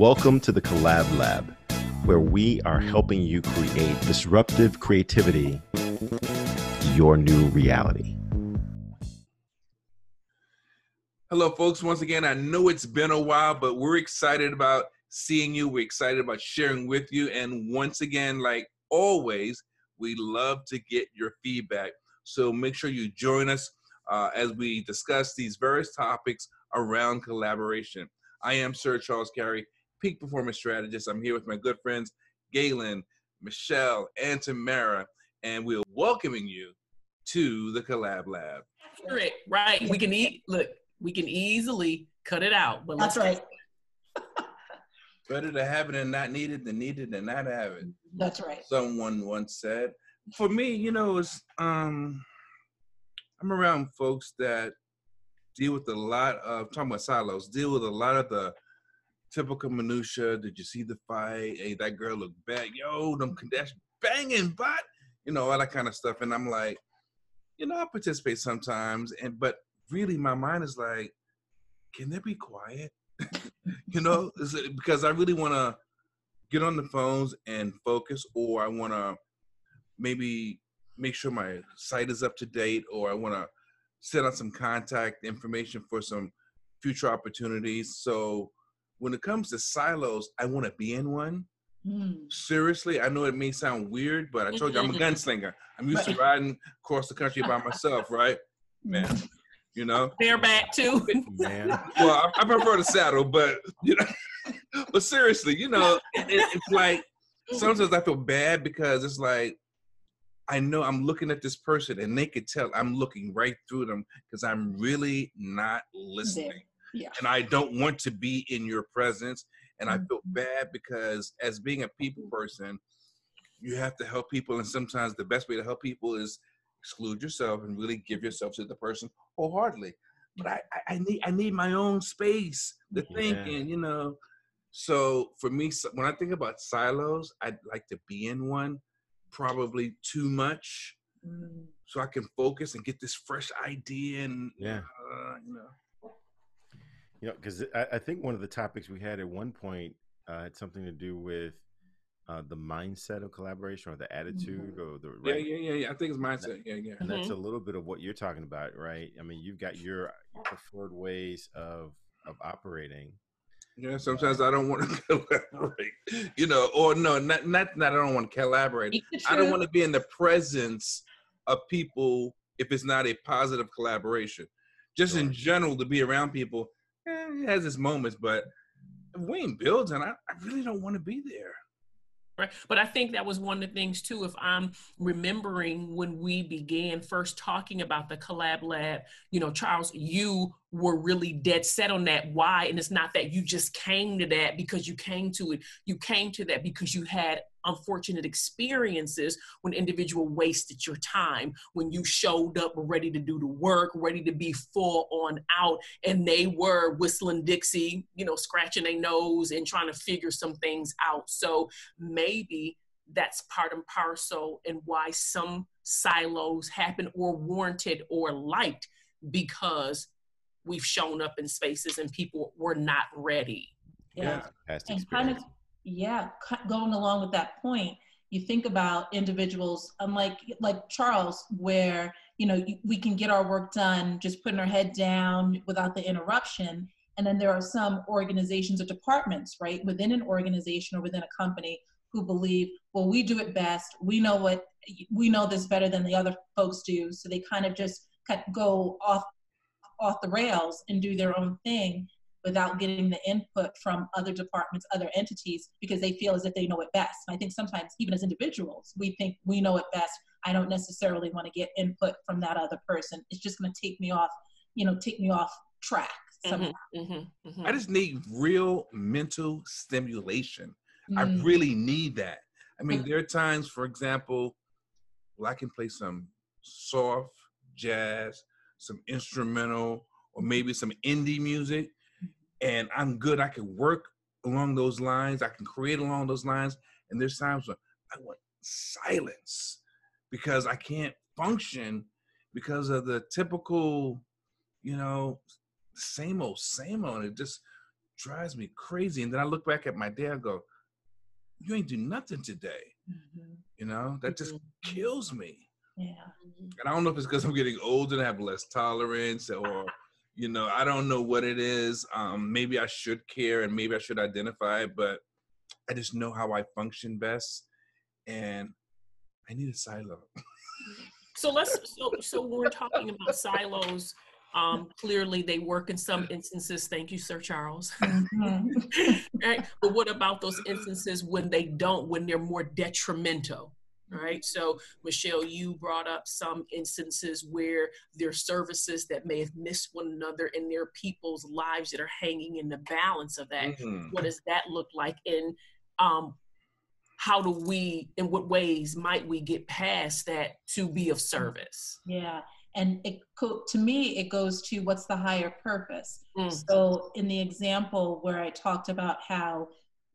Welcome to the Collab Lab, where we are helping you create disruptive creativity, your new reality. Hello, folks. Once again, I know it's been a while, but we're excited about seeing you. We're excited about sharing with you. And once again, like always, we love to get your feedback. So make sure you join us uh, as we discuss these various topics around collaboration. I am Sir Charles Carey, Peak Performance Strategist. I'm here with my good friends, Galen, Michelle, and Tamara, and we're welcoming you to the Collab Lab. Right, right. We can eat. Look, we can easily cut it out. But that's right. Better to have it and not need it than need it and not have it. That's right. Someone once said. For me, you know, it's um I'm around folks that deal with a lot of talking about silos, deal with a lot of the typical minutia. Did you see the fight? Hey, that girl looked bad. Yo, them that's banging, but you know all that kind of stuff. And I'm like, you know, I participate sometimes, and but really, my mind is like, can they be quiet? you know, because I really want to get on the phones and focus, or I want to maybe make sure my site is up to date, or I want to set out some contact information for some future opportunities. So when it comes to silos, I want to be in one. Mm. Seriously, I know it may sound weird, but I told you I'm a gunslinger. I'm used to riding across the country by myself, right? Man, you know. Bareback too. Man. Well, I, I, prefer the saddle, but you know, but seriously, you know, it, it's like sometimes I feel bad because it's like I know I'm looking at this person and they could tell I'm looking right through them because I'm really not listening. Yeah. And I don't want to be in your presence. And I feel mm-hmm. bad because as being a people person, you have to help people. And sometimes the best way to help people is exclude yourself and really give yourself to the person wholeheartedly. But I, I need I need my own space to yeah. think and you know. So for me, when I think about silos, I'd like to be in one probably too much mm. so I can focus and get this fresh idea and yeah, uh, you know. You know, because I, I, think one of the topics we had at one point uh, had something to do with uh, the mindset of collaboration or the attitude mm-hmm. or the right? yeah, yeah, yeah, yeah. I think it's mindset. Yeah, yeah. And mm-hmm. that's a little bit of what you're talking about, right? I mean, you've got your, your preferred ways of of operating, yeah, sometimes I don't want to collaborate, you know, or no, not not that I don't want to collaborate. I don't want to be in the presence of people if it's not a positive collaboration. Just sure. in general, to be around people, it has his moments, but we ain't building. I, I really don't want to be there. Right. But I think that was one of the things too. If I'm remembering when we began first talking about the collab lab, you know, Charles, you were really dead set on that. Why? And it's not that you just came to that because you came to it. You came to that because you had unfortunate experiences when individual wasted your time when you showed up ready to do the work ready to be full on out and they were whistling dixie you know scratching their nose and trying to figure some things out so maybe that's part and parcel and why some silos happen or warranted or liked because we've shown up in spaces and people were not ready. Yeah. yeah. And kind of, yeah, going along with that point, you think about individuals um, unlike like Charles, where you know we can get our work done just putting our head down without the interruption. And then there are some organizations or departments, right, within an organization or within a company who believe, well, we do it best. We know what we know this better than the other folks do. So they kind of just go off off the rails and do their own thing without getting the input from other departments, other entities, because they feel as if they know it best. And I think sometimes, even as individuals, we think we know it best. I don't necessarily want to get input from that other person. It's just going to take me off, you know, take me off track. Mm-hmm, mm-hmm, mm-hmm. I just need real mental stimulation. I mm. really need that. I mean, there are times, for example, well, I can play some soft jazz some instrumental, or maybe some indie music, and I'm good. I can work along those lines. I can create along those lines. And there's times when I want silence because I can't function because of the typical, you know, same old, same old. It just drives me crazy. And then I look back at my day, I go, you ain't do nothing today. Mm-hmm. You know, that just mm-hmm. kills me. Yeah. And I don't know if it's because I'm getting older and have less tolerance or, you know, I don't know what it is. Um, maybe I should care and maybe I should identify, but I just know how I function best. And I need a silo. so let's, so, so we're talking about silos, um, clearly, they work in some instances. Thank you, Sir Charles. Mm-hmm. right? But what about those instances when they don't, when they're more detrimental? Right. So, Michelle, you brought up some instances where there are services that may have missed one another and there are people's lives that are hanging in the balance of that. Mm-hmm. What does that look like? And um, how do we, in what ways might we get past that to be of service? Yeah and it to me it goes to what's the higher purpose mm. so in the example where i talked about how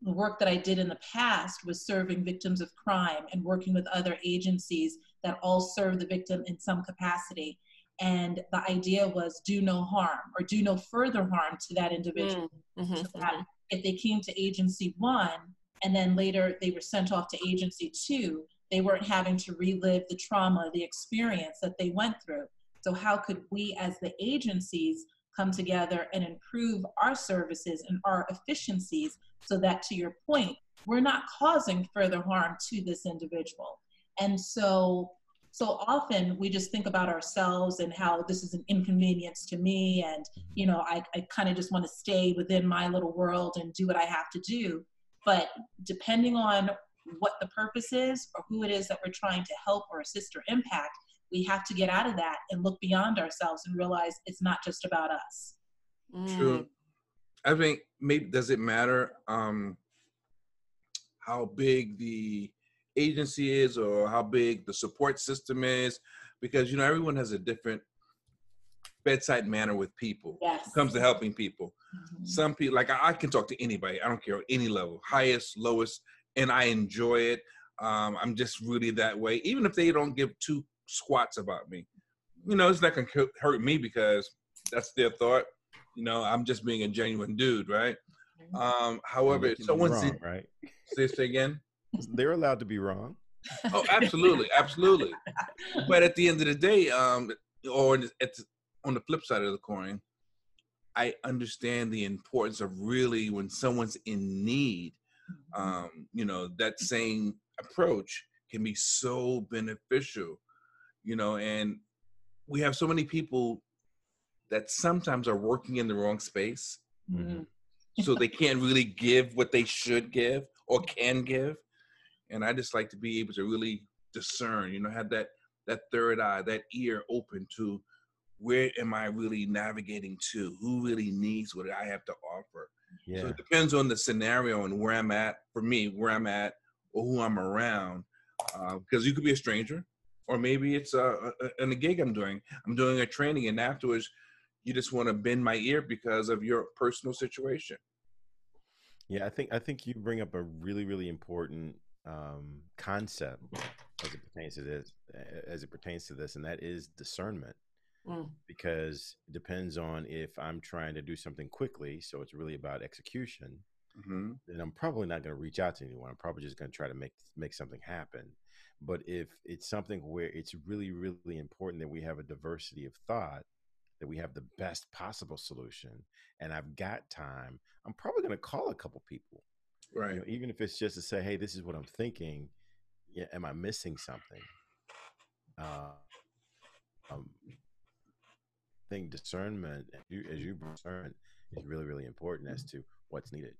the work that i did in the past was serving victims of crime and working with other agencies that all serve the victim in some capacity and the idea was do no harm or do no further harm to that individual mm. mm-hmm, so that mm-hmm. if they came to agency one and then later they were sent off to agency two they weren't having to relive the trauma, the experience that they went through. So, how could we as the agencies come together and improve our services and our efficiencies so that, to your point, we're not causing further harm to this individual? And so, so often we just think about ourselves and how this is an inconvenience to me and you know i, I kind of just want to stay within my little world and do what i have to do but depending on what the purpose is or who it is that we're trying to help or assist or impact, we have to get out of that and look beyond ourselves and realize it's not just about us. Mm. True. I think maybe does it matter um, how big the agency is or how big the support system is? Because you know everyone has a different bedside manner with people. Yes. comes to helping people. Mm-hmm. Some people like I, I, can talk to anybody. I don't care any level, highest, lowest and I enjoy it. Um, I'm just really that way. Even if they don't give two squats about me, you know, it's not gonna hurt me because that's their thought. You know, I'm just being a genuine dude, right? Mm-hmm. Um, however, if someone's wrong, right? Say this again. They're allowed to be wrong. Oh, absolutely, absolutely. But at the end of the day, um, or at the, on the flip side of the coin, I understand the importance of really when someone's in need Mm-hmm. um, you know that same approach can be so beneficial you know and we have so many people that sometimes are working in the wrong space mm-hmm. so they can't really give what they should give or can give and i just like to be able to really discern you know have that that third eye that ear open to where am i really navigating to who really needs what i have to offer yeah. So it depends on the scenario and where I'm at. For me, where I'm at or who I'm around, because uh, you could be a stranger, or maybe it's a, a, a gig I'm doing. I'm doing a training, and afterwards, you just want to bend my ear because of your personal situation. Yeah, I think I think you bring up a really really important um, concept as it pertains to this, as it pertains to this, and that is discernment. Mm. because it depends on if I'm trying to do something quickly. So it's really about execution. Mm-hmm. Then I'm probably not going to reach out to anyone. I'm probably just going to try to make make something happen. But if it's something where it's really, really important that we have a diversity of thought, that we have the best possible solution, and I've got time, I'm probably going to call a couple people. Right. You know, even if it's just to say, "Hey, this is what I'm thinking. Yeah, am I missing something?" Uh, um, think discernment, as you, as you discern, is really, really important as to what's needed.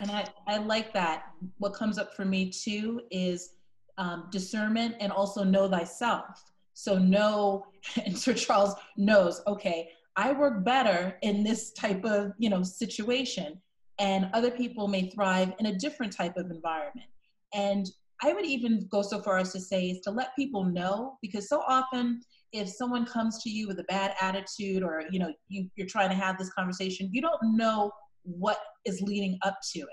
And I, I like that. What comes up for me too is um, discernment and also know thyself. So know, and Sir Charles knows, okay, I work better in this type of, you know, situation and other people may thrive in a different type of environment. And I would even go so far as to say is to let people know because so often if someone comes to you with a bad attitude or you know you, you're trying to have this conversation you don't know what is leading up to it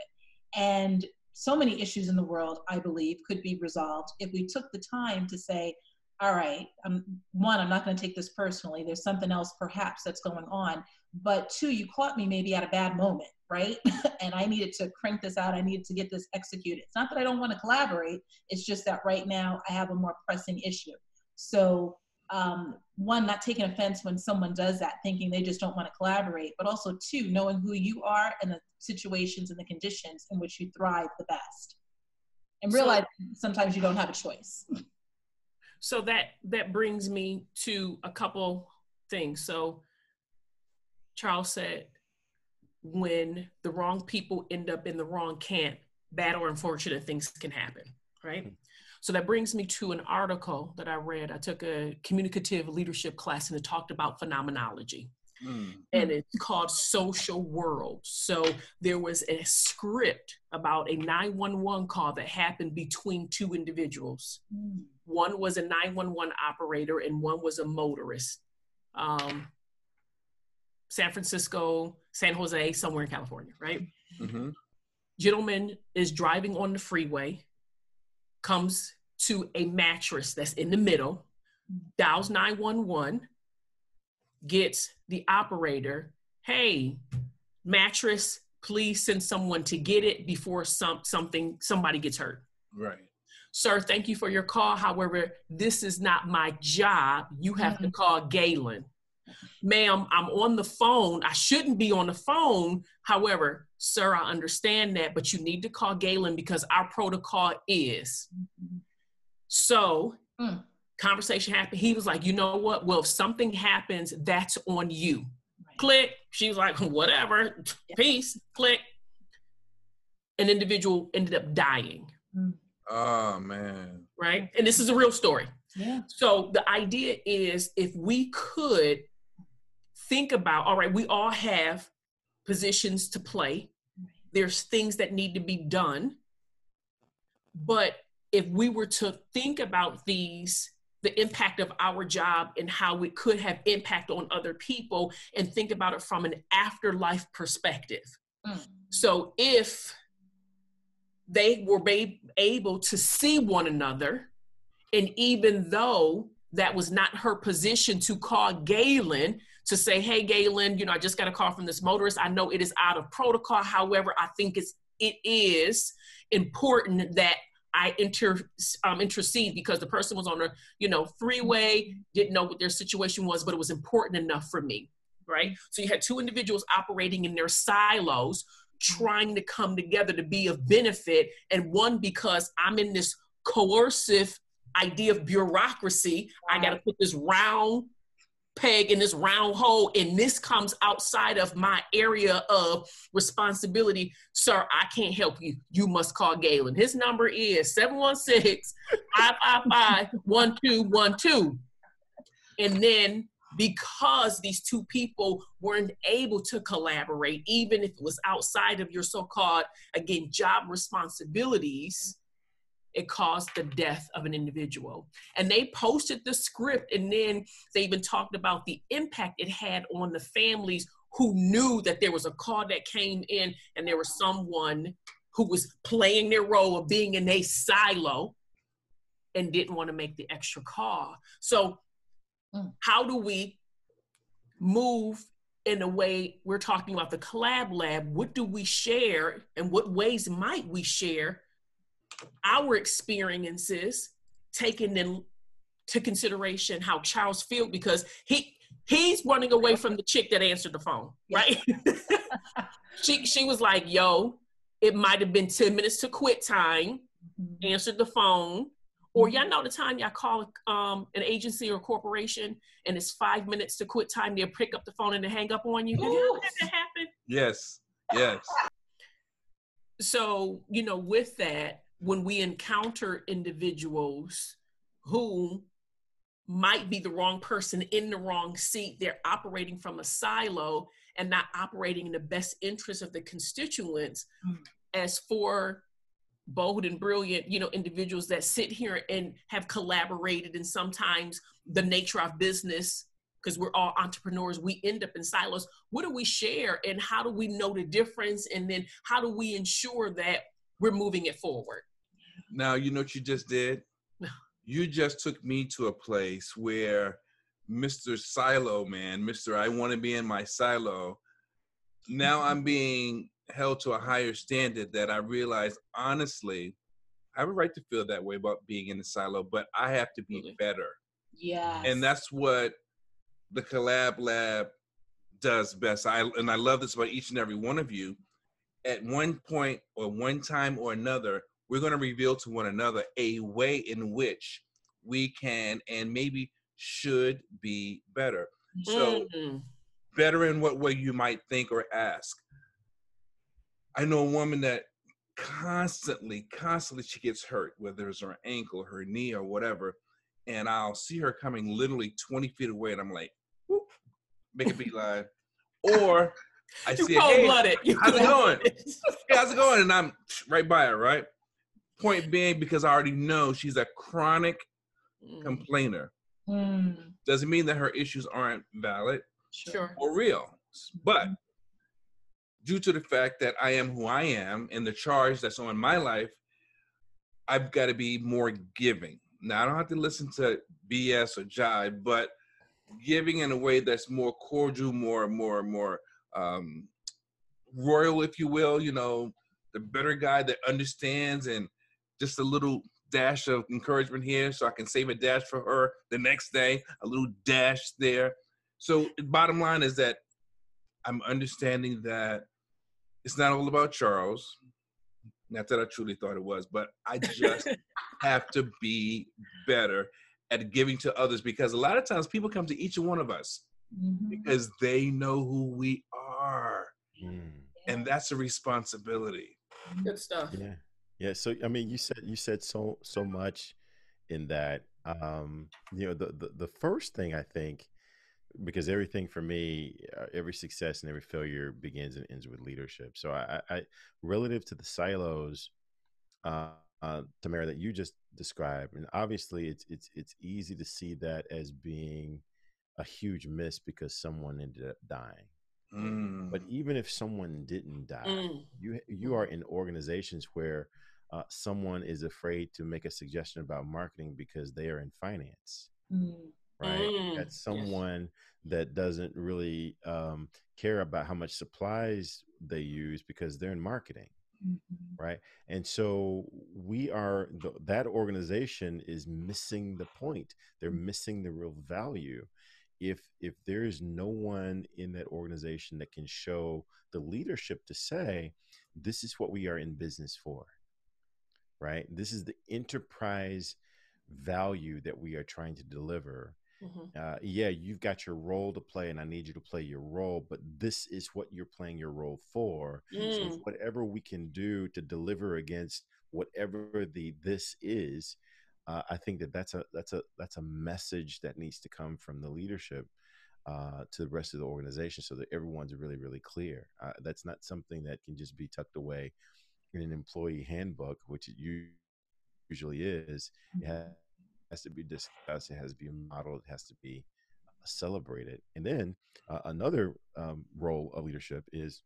and so many issues in the world i believe could be resolved if we took the time to say all right um, one i'm not going to take this personally there's something else perhaps that's going on but two, you caught me maybe at a bad moment, right? and I needed to crank this out. I needed to get this executed. It's not that I don't want to collaborate. It's just that right now I have a more pressing issue. So um, one, not taking offense when someone does that, thinking they just don't want to collaborate, but also two, knowing who you are and the situations and the conditions in which you thrive the best. And realize so, sometimes you don't have a choice. So that that brings me to a couple things. So Charles said, when the wrong people end up in the wrong camp, bad or unfortunate things can happen, right? Hmm. So that brings me to an article that I read. I took a communicative leadership class and it talked about phenomenology. Mm. And it's called Social World. So there was a script about a 911 call that happened between two individuals. Mm. One was a 911 operator and one was a motorist. Um, San Francisco, San Jose, somewhere in California, right? Mm-hmm. Gentleman is driving on the freeway comes to a mattress that's in the middle, dials 911, gets the operator, hey, mattress, please send someone to get it before some something somebody gets hurt. Right. Sir, thank you for your call. However, this is not my job. You have mm-hmm. to call Galen. Ma'am, I'm on the phone. I shouldn't be on the phone. However, sir, I understand that, but you need to call Galen because our protocol is. So, mm. conversation happened. He was like, you know what? Well, if something happens, that's on you. Right. Click. She was like, whatever. Yeah. Peace. Click. An individual ended up dying. Mm. Oh, man. Right. And this is a real story. Yeah. So the idea is if we could think about all right, we all have positions to play, there's things that need to be done. But if we were to think about these, the impact of our job and how it could have impact on other people, and think about it from an afterlife perspective. Mm. So if they were able to see one another, and even though that was not her position to call Galen, to say, hey, Galen, you know, I just got a call from this motorist. I know it is out of protocol. However, I think it's it is important that I inter um, intercede because the person was on a you know freeway, didn't know what their situation was, but it was important enough for me, right? So you had two individuals operating in their silos, trying to come together to be of benefit, and one because I'm in this coercive idea of bureaucracy, I got to put this round peg in this round hole and this comes outside of my area of responsibility, sir, I can't help you. You must call Galen. His number is 716-555-1212. And then because these two people weren't able to collaborate, even if it was outside of your so-called, again, job responsibilities, it caused the death of an individual. And they posted the script, and then they even talked about the impact it had on the families who knew that there was a call that came in and there was someone who was playing their role of being in a silo and didn't want to make the extra call. So, mm. how do we move in a way we're talking about the collab lab? What do we share and what ways might we share our experiences, taking into consideration how Charles felt because he he's running away from the chick that answered the phone, right? she she was like, "Yo, it might have been ten minutes to quit time." Mm-hmm. Answered the phone, or y'all know the time y'all call um, an agency or corporation and it's five minutes to quit time, they'll pick up the phone and they hang up on you. Have you had that happen? Yes, yes. So you know, with that, when we encounter individuals who might be the wrong person in the wrong seat, they're operating from a silo and not operating in the best interest of the constituents. Mm. As for bold and brilliant, you know, individuals that sit here and have collaborated, and sometimes the nature of business, because we're all entrepreneurs, we end up in silos. What do we share, and how do we know the difference? And then how do we ensure that we're moving it forward? Now, you know what you just did? You just took me to a place where Mr. Silo man, Mr. I want to be in my silo. Now mm-hmm. I'm being held to a higher standard that I realize honestly, I have a right to feel that way about being in the silo, but I have to be better. Yeah. And that's what the collab lab does best. I and I love this about each and every one of you. At one point or one time or another, we're going to reveal to one another a way in which we can and maybe should be better. So, mm-hmm. better in what way you might think or ask. I know a woman that constantly, constantly she gets hurt, whether it's her ankle, her knee, or whatever. And I'll see her coming literally 20 feet away, and I'm like, whoop, make a beeline. or I see cold hey, blooded. how's it going? hey, how's it going? And I'm right by her, right? Point being, because I already know she's a chronic mm. complainer. Mm. Doesn't mean that her issues aren't valid sure. or real. But due to the fact that I am who I am and the charge that's on my life, I've got to be more giving. Now, I don't have to listen to BS or jive, but giving in a way that's more cordial, more, more, more um, royal, if you will. You know, the better guy that understands and just a little dash of encouragement here so I can save a dash for her the next day, a little dash there. So, bottom line is that I'm understanding that it's not all about Charles. Not that I truly thought it was, but I just have to be better at giving to others because a lot of times people come to each one of us mm-hmm. because they know who we are. Mm. And that's a responsibility. Good stuff. Yeah. Yeah. So I mean you said you said so so much in that. Um, you know, the, the the first thing I think because everything for me, uh, every success and every failure begins and ends with leadership. So I, I relative to the silos, uh, uh, Tamara, that you just described, and obviously it's it's it's easy to see that as being a huge miss because someone ended up dying. Mm. But even if someone didn't die, mm. you you are in organizations where uh, someone is afraid to make a suggestion about marketing because they are in finance. Mm right? Mm, That's someone yes. that doesn't really um, care about how much supplies they use because they're in marketing. Mm-hmm. Right. And so we are, the, that organization is missing the point. They're mm. missing the real value. If, if there is no one in that organization that can show the leadership to say, this is what we are in business for, right? This is the enterprise value that we are trying to deliver Mm-hmm. Uh, yeah, you've got your role to play, and I need you to play your role. But this is what you're playing your role for. Mm. So whatever we can do to deliver against whatever the this is, uh, I think that that's a that's a that's a message that needs to come from the leadership uh, to the rest of the organization, so that everyone's really really clear. Uh, that's not something that can just be tucked away an employee handbook, which it usually is. It mm-hmm has to be discussed. It has to be modeled. It has to be uh, celebrated. And then uh, another um, role of leadership is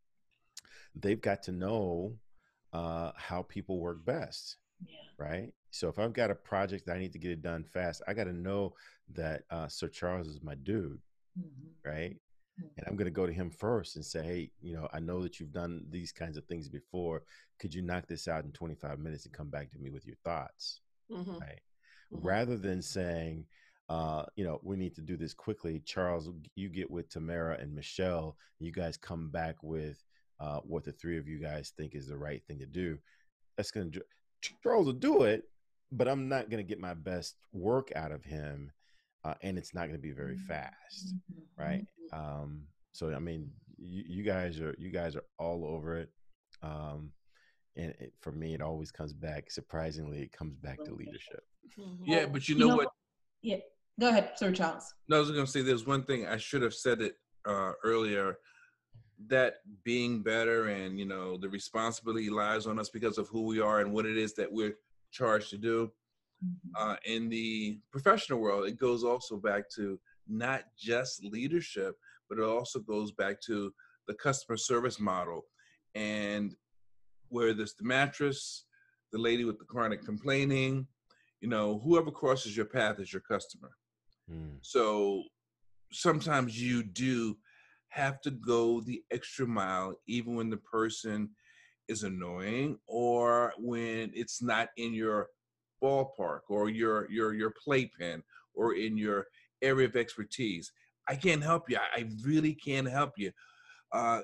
they've got to know uh, how people work best. Yeah. Right. So if I've got a project that I need to get it done fast, I got to know that uh, Sir Charles is my dude. Mm-hmm. Right. Mm-hmm. And I'm going to go to him first and say, hey, you know, I know that you've done these kinds of things before. Could you knock this out in 25 minutes and come back to me with your thoughts? Mm-hmm. Right mm-hmm. rather than saying, uh, you know, we need to do this quickly. Charles, you get with Tamara and Michelle. You guys come back with uh, what the three of you guys think is the right thing to do. That's going to, Charles will do it, but I'm not going to get my best work out of him. Uh, and it's not going to be very mm-hmm. fast. Mm-hmm. Right. Mm-hmm. Um, so, I mean, you, you, guys are, you guys are all over it. Um, and it, for me, it always comes back, surprisingly, it comes back to leadership. Mm-hmm. Yeah, but you know, you know what? Yeah, go ahead, Sir Charles. No, I was going to say there's one thing I should have said it uh, earlier. That being better and you know the responsibility lies on us because of who we are and what it is that we're charged to do. Mm-hmm. Uh, in the professional world, it goes also back to not just leadership, but it also goes back to the customer service model and where there's the mattress, the lady with the chronic complaining, you know, whoever crosses your path is your customer. Mm. So sometimes you do have to go the extra mile, even when the person is annoying or when it's not in your ballpark or your your your playpen or in your area of expertise. I can't help you. I really can't help you. Uh,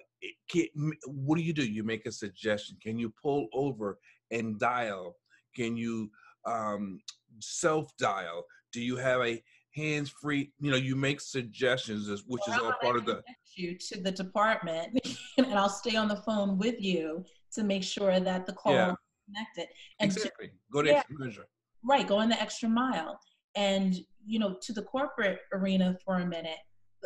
can, what do you do? You make a suggestion. Can you pull over and dial? Can you um, self dial? Do you have a hands free? You know, you make suggestions, which well, is all part of the. You to the department, and I'll stay on the phone with you to make sure that the call yeah. Is connected. And exactly. To, go to yeah, measure. Right, going the extra mile. And you know, to the corporate arena for a minute,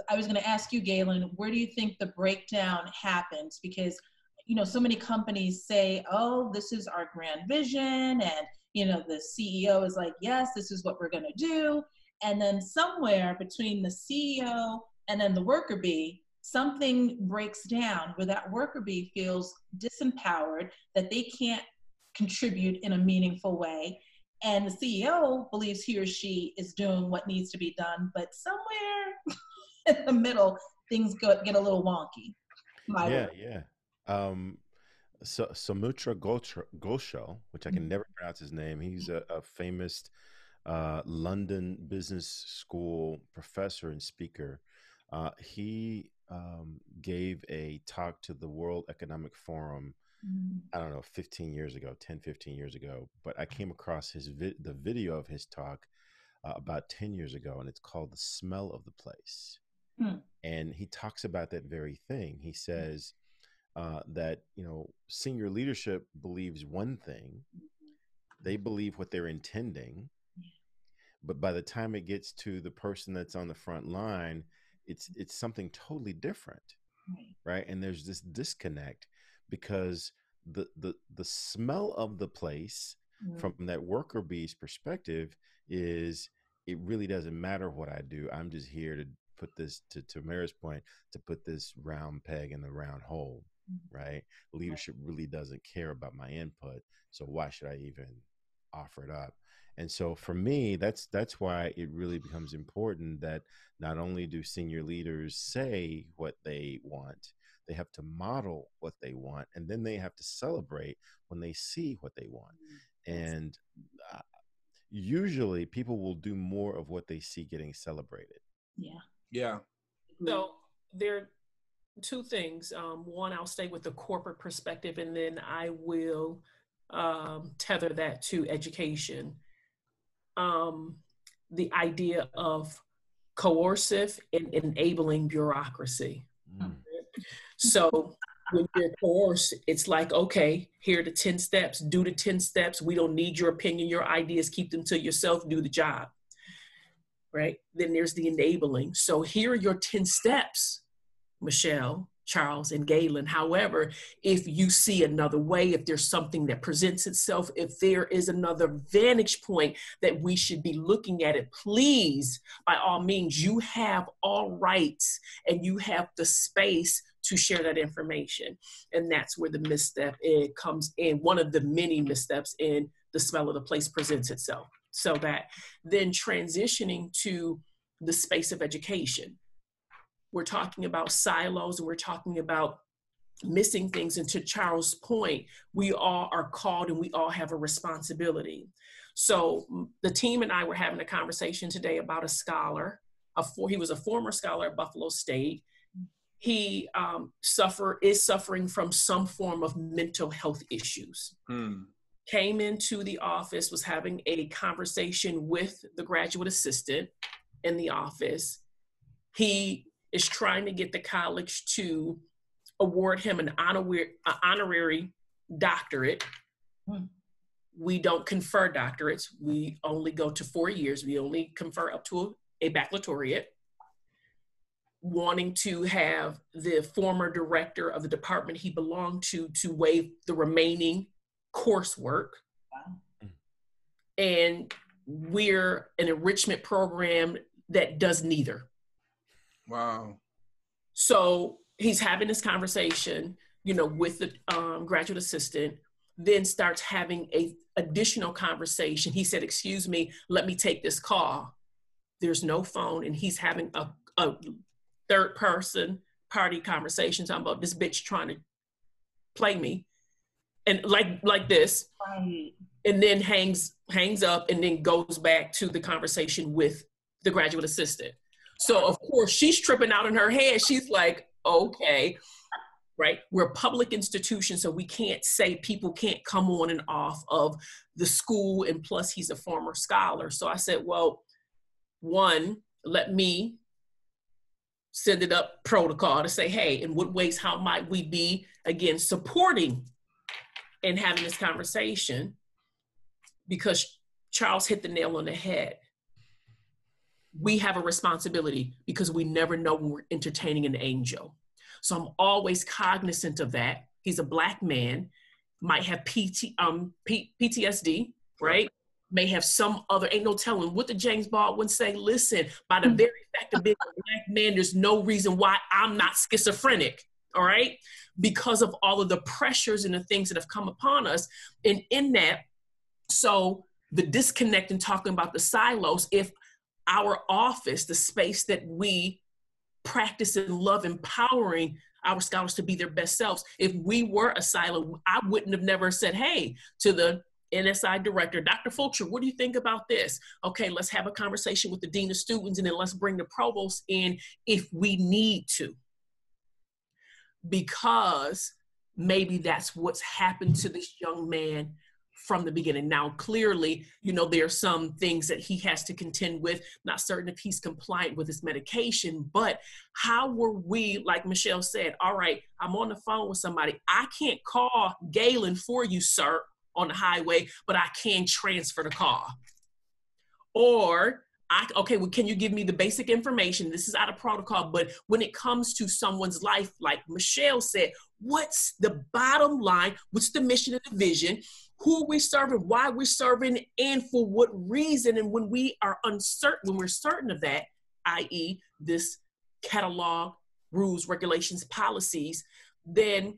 I was going to ask you, Galen, where do you think the breakdown happens? Because you know, so many companies say, "Oh, this is our grand vision," and you know, the CEO is like, "Yes, this is what we're going to do," and then somewhere between the CEO and then the worker bee, something breaks down where that worker bee feels disempowered, that they can't contribute in a meaningful way. And the CEO believes he or she is doing what needs to be done, but somewhere in the middle, things go, get a little wonky. yeah, yeah. Um, so Soumitra Ghoshal, which I can mm-hmm. never pronounce his name, he's a, a famous uh, London Business School professor and speaker. Uh, he um, gave a talk to the World Economic Forum. Mm. I don't know, 15 years ago, 10, 15 years ago, but I came across his vi- the video of his talk uh, about 10 years ago, and it's called The Smell of the Place. Mm. And he talks about that very thing. He says uh, that, you know, senior leadership believes one thing, they believe what they're intending, but by the time it gets to the person that's on the front line, it's it's something totally different right? and there's this disconnect because the the the smell of the place mm-hmm. from that worker bee's perspective is it really doesn't matter what I do. I'm just here to put this to to Mary's point to put this round peg in the round hole, mm-hmm. right? Leadership really doesn't care about my input, so why should I even offer it up? And so for me, that's that's why it really becomes important that not only do senior leaders say what they want, they have to model what they want, and then they have to celebrate when they see what they want. Mm, and uh, usually, people will do more of what they see getting celebrated. Yeah. Yeah. So there are two things. Um, one, I'll stay with the corporate perspective, and then I will um, tether that to education um, the idea of coercive and enabling bureaucracy. Mm. So when you're coerced, it's like, okay, here are the 10 steps, do the 10 steps. We don't need your opinion, your ideas, keep them to yourself, do the job. Right? Then there's the enabling. So here are your 10 steps, Michelle. Charles and Galen. However, if you see another way, if there's something that presents itself, if there is another vantage point that we should be looking at it, please, by all means, you have all rights and you have the space to share that information. And that's where the misstep it comes in. One of the many missteps in the smell of the place presents itself. So that then transitioning to the space of education we're talking about silos and we're talking about missing things. And to Charles' point, we all are called and we all have a responsibility. So the team and I were having a conversation today about a scholar. A for, he was a former scholar at Buffalo State. He um, suffer is suffering from some form of mental health issues. Hmm. Came into the office, was having a conversation with the graduate assistant in the office. He is trying to get the college to award him an honorary, an honorary doctorate. Hmm. We don't confer doctorates. We only go to four years. We only confer up to a, a baccalaureate. Wanting to have the former director of the department he belonged to to waive the remaining coursework. Wow. And we're an enrichment program that does neither. Wow. So he's having this conversation, you know, with the um, graduate assistant, then starts having a additional conversation. He said, "Excuse me, let me take this call." There's no phone, and he's having a, a third person party conversation talking about this bitch trying to play me and like like this right. and then hangs hangs up and then goes back to the conversation with the graduate assistant so of course she's tripping out in her head. She's like okay right? We're a public institution so we can't say people can't come on and off of the school and plus he's a former scholar. So i said well one let me send it up protocol to say hey in what ways how might we be again supporting and having this conversation? Because Charles hit the nail on the head. We have a responsibility because we never know when we're entertaining an angel. So I'm always cognizant of that. He's a black man, might have PT, um, P, PTSD, right? May have some other, ain't no telling. What the James Baldwin say? Listen, by the very fact of being a black man, there's no reason why I'm not schizophrenic all right because of all of the pressures and the things that have come upon us and in that so the disconnect and talking about the silos if our office the space that we practice and love empowering our scholars to be their best selves if we were a silo i wouldn't have never said hey to the NSI director, Dr. Fulcher, what do you think about this? Okay, let's have a conversation with the dean of students and then let's bring the provost in if we need to because maybe that's what's happened to this young man from the beginning. Now, clearly, you know, there are some things that he has to contend with. Not certain if he's compliant with his medication, but how were we, like Michelle said, all right, I'm on the phone with somebody. I can't call Galen for you, sir, on the highway, but I can transfer the call. Or I, okay, well, can you give me the basic information? This is out of protocol, but when it comes to someone's life, like Michelle said, what's the bottom line? What's the mission and the vision? Who are we serving? Why we're serving, and for what reason? And when we are uncertain, when we're certain of that, i.e., this catalog, rules, regulations, policies, then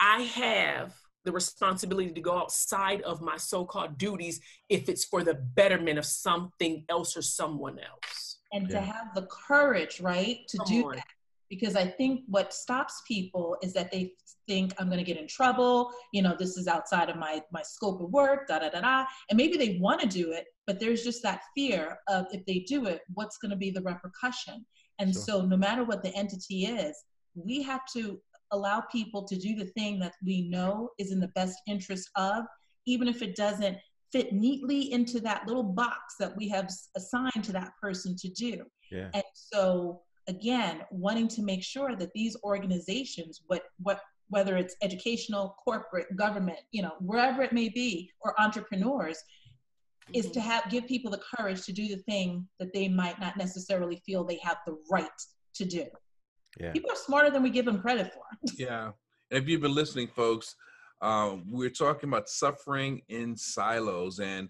I have the responsibility to go outside of my so-called duties if it's for the betterment of something else or someone else and yeah. to have the courage right to Come do on. that because i think what stops people is that they think i'm going to get in trouble you know this is outside of my my scope of work da da da da and maybe they want to do it but there's just that fear of if they do it what's going to be the repercussion and sure. so no matter what the entity is we have to allow people to do the thing that we know is in the best interest of, even if it doesn't fit neatly into that little box that we have assigned to that person to do. Yeah. And so again, wanting to make sure that these organizations, what what whether it's educational, corporate, government, you know, wherever it may be, or entrepreneurs, mm-hmm. is to have give people the courage to do the thing that they might not necessarily feel they have the right to do. Yeah. People are smarter than we give them credit for. yeah. If you've been listening, folks, um, we're talking about suffering in silos and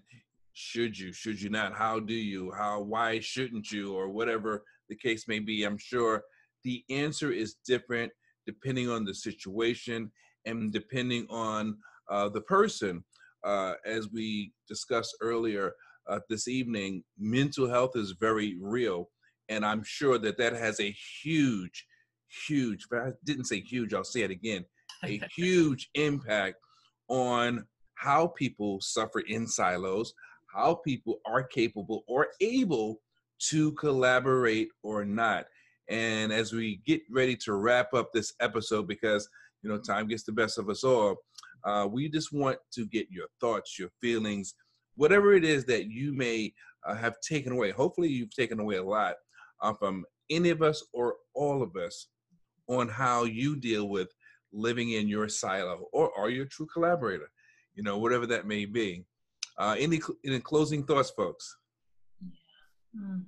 should you, should you not, how do you, how, why shouldn't you, or whatever the case may be. I'm sure the answer is different depending on the situation and depending on uh, the person. Uh, as we discussed earlier uh, this evening, mental health is very real. And I'm sure that that has a huge huge, but I didn't say huge, I'll say it again, a huge impact on how people suffer in silos, how people are capable or able to collaborate or not. And as we get ready to wrap up this episode, because you know time gets the best of us all, uh, we just want to get your thoughts, your feelings, whatever it is that you may uh, have taken away. Hopefully, you've taken away a lot uh, from any of us or all of us on how you deal with living in your silo or are you a true collaborator you know whatever that may be uh, any any closing thoughts folks hmm.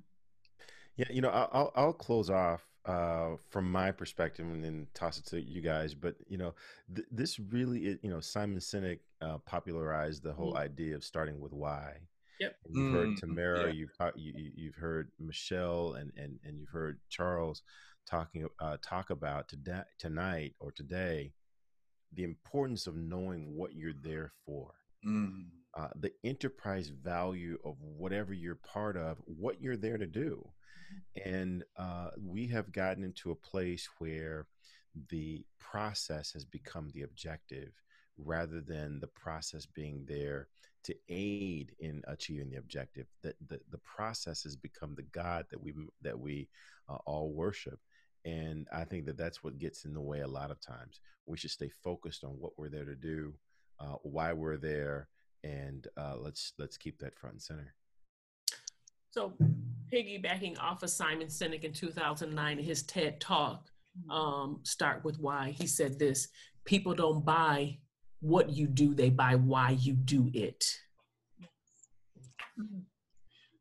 yeah you know i'll i'll close off uh, from my perspective and then toss it to you guys but you know th- this really is, you know simon sinek uh, popularized the whole mm. idea of starting with why Yep. You've heard mm, Tamara, yeah. you've you, you've heard Michelle, and and and you've heard Charles talking uh, talk about today, tonight or today the importance of knowing what you're there for. Mm. uh, the enterprise value of whatever you're part of, what you're there to do. And uh, we have gotten into a place where the process has become the objective rather than the process being there to aid in achieving the objective that the, the process has become the god that we that we uh, all worship and i think that that's what gets in the way a lot of times we should stay focused on what we're there to do uh, why we're there and uh, let's let's keep that front and center so piggybacking off of simon sinek in 2009 his ted talk mm-hmm. um, start with why he said this people don't buy what you do, they buy why you do it.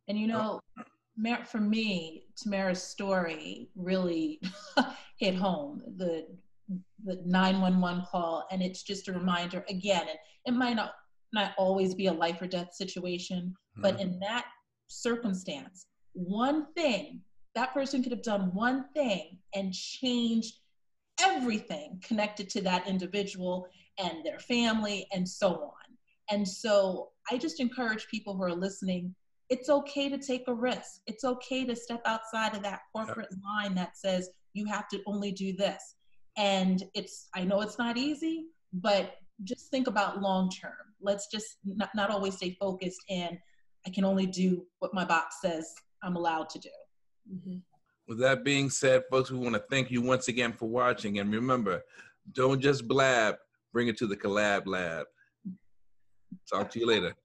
And you know, for me, Tamara's story really hit home. The the 911 call, and it's just a reminder again, and it might not not always be a life or death situation, mm-hmm. but in that circumstance, one thing that person could have done one thing and changed everything connected to that individual and their family and so on. And so I just encourage people who are listening it's okay to take a risk. It's okay to step outside of that corporate line that says you have to only do this. And it's, I know it's not easy, but just think about long term. Let's just not, not always stay focused in, I can only do what my box says I'm allowed to do. Mm-hmm. With that being said, folks, we want to thank you once again for watching. And remember, don't just blab, bring it to the collab lab. Talk to you later.